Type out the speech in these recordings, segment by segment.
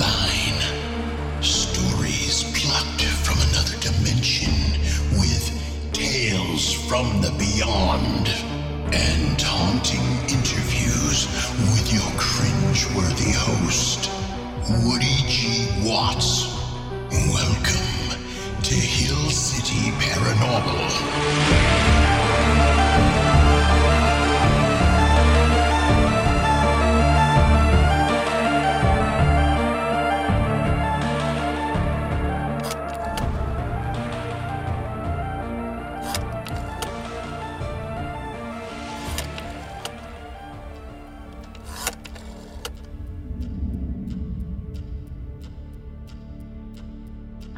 thine. Stories plucked from another dimension with tales from the beyond and haunting interviews with your cringeworthy host, Woody G. Watts. Welcome to Hill City Paranormal.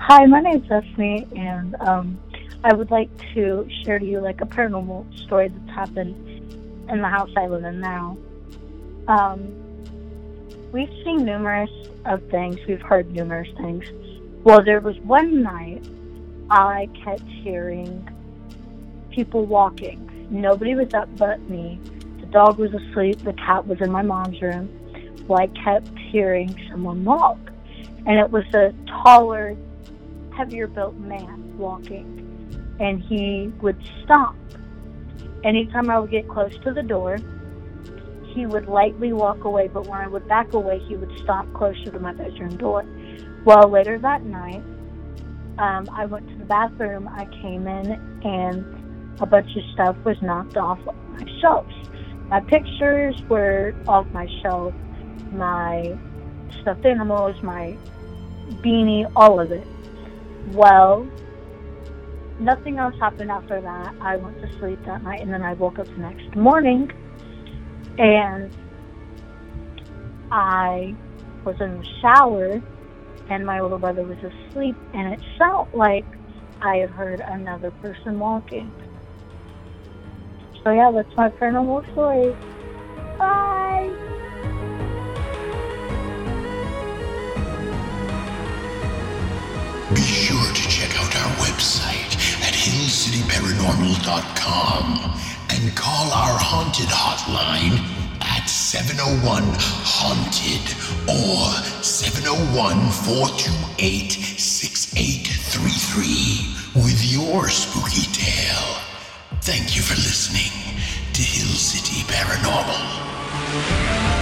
Hi, my name is Destiny, and um, I would like to share to you like a paranormal story that's happened in the house I live in now. Um, we've seen numerous of things. We've heard numerous things. Well, there was one night I kept hearing people walking. Nobody was up but me. The dog was asleep. The cat was in my mom's room. Well, I kept hearing someone walk, and it was a taller heavier built man walking and he would stop. Anytime I would get close to the door, he would lightly walk away, but when I would back away, he would stop closer to my bedroom door. Well, later that night, um, I went to the bathroom. I came in, and a bunch of stuff was knocked off my shelves. My pictures were off my shelf, my stuffed animals, my beanie, all of it. Well, nothing else happened after that. I went to sleep that night and then I woke up the next morning and I was in the shower and my little brother was asleep and it felt like I had heard another person walking. So yeah, that's my paranormal story. Bye! Be sure to check out our website at hillcityparanormal.com and call our haunted hotline at 701 Haunted or 701 428 6833 with your spooky tale. Thank you for listening to Hill City Paranormal.